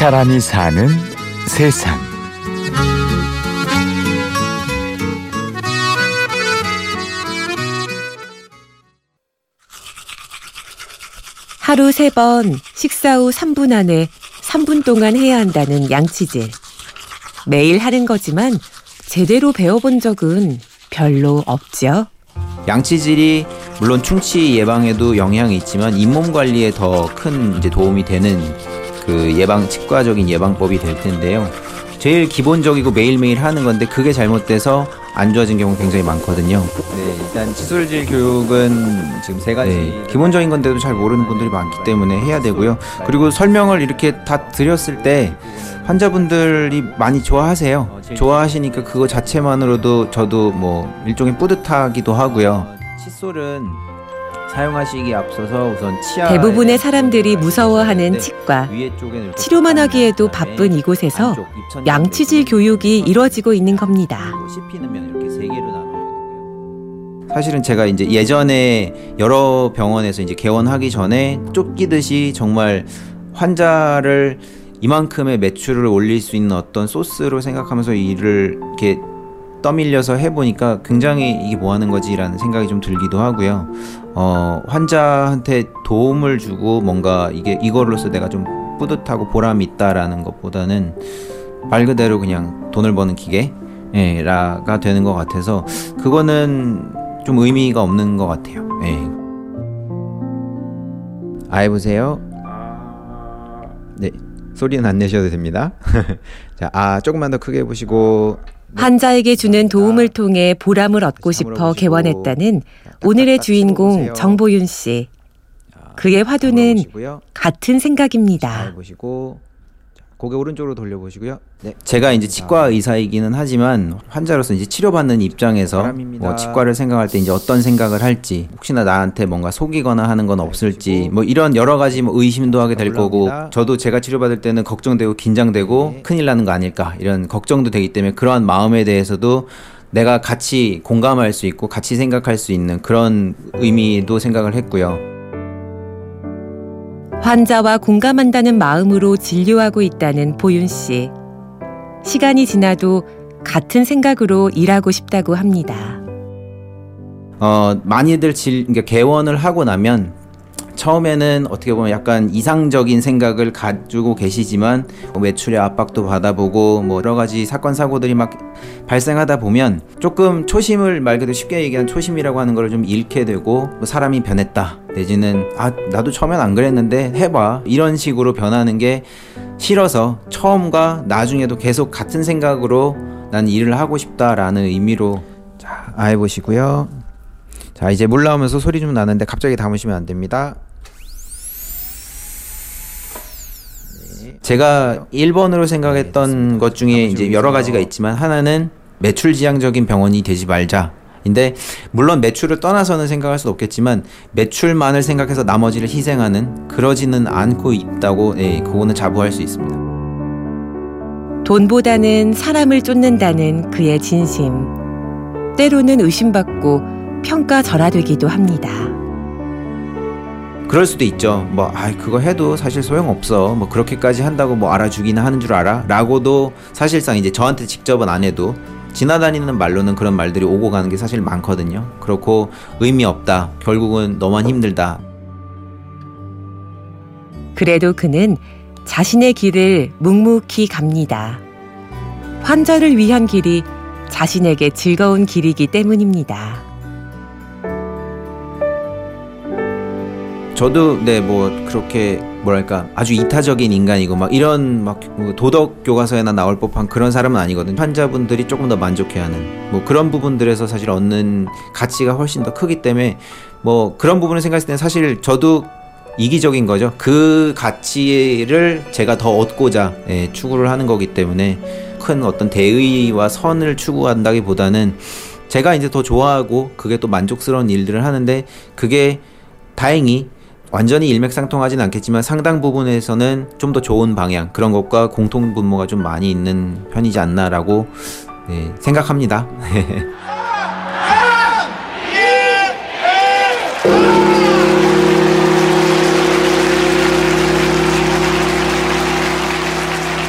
사람이 사는 세상. 하루 세 번 식사 후 3분 안에 3분 동안 해야 한다는 양치질. 매일 하는 거지만 제대로 배워본 적은 별로 없죠. 양치질이 물론 충치 예방에도 영향이 있지만 잇몸 관리에 더큰 이제 도움이 되는 그 예방 치과적인 예방법이 될 텐데요. 제일 기본적이고 매일매일 하는 건데 그게 잘못돼서 안 좋아진 경우 굉장히 많거든요. 네, 일단 칫솔질 교육은 지금 세 가지 네, 기본적인 건데도 잘 모르는 분들이 많기 때문에 해야 되고요. 그리고 설명을 이렇게 다 드렸을 때 환자분들이 많이 좋아하세요. 좋아하시니까 그거 자체만으로도 저도 뭐 일종의 뿌듯하기도 하고요. 칫솔은 사용하시기에 앞서서 우선 치아 대부분의 사람들이 무서워하는 치과. 치료만 하기에도 바쁜 이곳에서 양치질 교육이 이루어지고 있는 겁니다. 사실은 제가 이제 예전에 여러 병원에서 이제 개원하기 전에 쫓기듯이 정말 환자를 이만큼의 매출을 올릴 수 있는 어떤 소스로 생각하면서 일을 이렇게 떠밀려서 해보니까 굉장히 이게 뭐 하는 거지라는 생각이 좀 들기도 하고요. 어, 환자한테 도움을 주고 뭔가 이게 이걸로서 내가 좀 뿌듯하고 보람이 있다라는 것보다는 말 그대로 그냥 돈을 버는 기계라가 되는 것 같아서 그거는 좀 의미가 없는 것 같아요. 예. 아 해보세요. 네. 소리는 안 내셔도 됩니다. 자, 아 조금만 더 크게 해보시고 환자에게 주는 도움을 통해 보람을 얻고 싶어 개원했다는 오늘의 주인공 정보윤 씨. 그의 화두는 같은 생각입니다. 고개 오른쪽으로 돌려보시고요. 네. 제가 이제 치과 의사이기는 하지만 환자로서 이제 치료받는 입장에서 뭐 치과를 생각할 때 이제 어떤 생각을 할지 혹시나 나한테 뭔가 속이거나 하는 건 없을지 뭐 이런 여러 가지 뭐 의심도 하게 될 거고 저도 제가 치료받을 때는 걱정되고 긴장되고 네. 큰일 나는 거 아닐까 이런 걱정도 되기 때문에 그러한 마음에 대해서도 내가 같이 공감할 수 있고 같이 생각할 수 있는 그런 의미도 생각을 했고요. 환자와 공감한다는 마음으로 진료하고 있다는 보윤 씨. 시간이 지나도 같은 생각으로 일하고 싶다고 합니다. 어, 많이들 질, 그러니까 개원을 하고 나면 처음에는 어떻게 보면 약간 이상적인 생각을 가지고 계시지만 뭐 매출의 압박도 받아보고 뭐 여러 가지 사건 사고들이 막 발생하다 보면 조금 초심을 말 그대로 쉽게 얘기한 초심이라고 하는 걸 좀 잃게 되고 뭐 사람이 변했다 내지는 아 나도 처음엔 안 그랬는데 해봐 이런 식으로 변하는 게 싫어서 처음과 나중에도 계속 같은 생각으로 난 일을 하고 싶다라는 의미로 자 해보시고요. 자 이제 물 나오면서 소리 좀 나는데 갑자기 담으시면 안 됩니다. 제가 1번으로 생각했던 것 중에 이제 여러 가지가 있지만 하나는 매출 지향적인 병원이 되지 말자. 인데 물론 매출을 떠나서는 생각할 수 없겠지만 매출만을 생각해서 나머지를 희생하는 그러지는 않고 있다고 예, 그거는 자부할 수 있습니다. 돈보다는 사람을 쫓는다는 그의 진심. 때로는 의심받고 평가절하되기도 합니다. 그럴 수도 있죠. 뭐, 아, 그거 해도 사실 소용없어. 뭐, 그렇게까지 한다고 뭐 알아주기는 하는 줄 알아? 라고도 사실상 이제 저한테 직접은 안 해도 지나다니는 말로는 그런 말들이 오고 가는 게 사실 많거든요. 그렇고 의미 없다. 결국은 너만 힘들다. 그래도 그는 자신의 길을 묵묵히 갑니다. 환자를 위한 길이 자신에게 즐거운 길이기 때문입니다. 저도 네 뭐 그렇게 뭐랄까 아주 이타적인 인간이고 막 이런 막뭐 도덕 교과서에나 나올 법한 그런 사람은 아니거든요. 환자분들이 조금 더 만족해하는 뭐 그런 부분들에서 사실 얻는 가치가 훨씬 더 크기 때문에 뭐 그런 부분을 생각했을 때는 사실 저도 이기적인 거죠. 그 가치를 제가 더 얻고자 예, 추구를 하는 거기 때문에 큰 어떤 대의와 선을 추구한다기보다는 제가 이제 더 좋아하고 그게 또 만족스러운 일들을 하는데 그게 다행히 완전히 일맥상통하진 않겠지만 상당 부분에서는 좀 더 좋은 방향 그런 것과 공통 분모가 좀 많이 있는 편이지 않나라고 네, 생각합니다.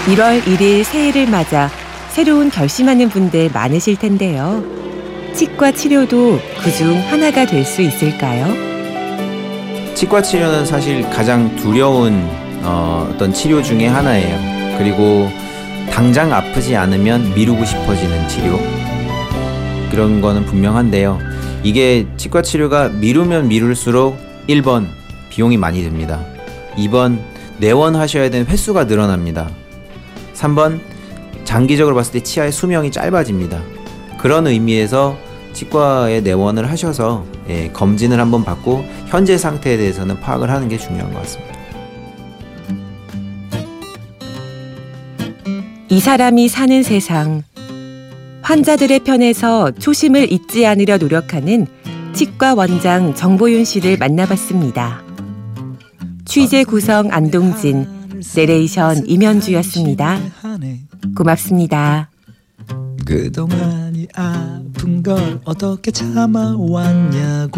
1월 1일 새해를 맞아 새로운 결심하는 분들 많으실 텐데요. 치과 치료도 그중 하나가 될 수 있을까요? 치과 치료는 사실 가장 두려운 어, 어떤 치료 중에 하나예요. 그리고 당장 아프지 않으면 미루고 싶어지는 치료. 그런 거는 분명한데요. 이게 치과 치료가 미루면 미룰수록 1번 비용이 많이 듭니다. 2번 내원하셔야 되는 횟수가 늘어납니다. 3번 장기적으로 봤을 때 치아의 수명이 짧아집니다. 그런 의미에서 치과에 내원을 하셔서 예, 검진을 한번 받고 현재 상태에 대해서는 파악을 하는 게 중요한 것 같습니다. 이 사람이 사는 세상. 환자들의 편에서 초심을 잊지 않으려 노력하는 치과 원장 정보윤 씨를 만나봤습니다. 취재 구성 안동진, 내레이션 임현주였습니다. 고맙습니다. 그동안 이 아픈 걸 어떻게 참아왔냐고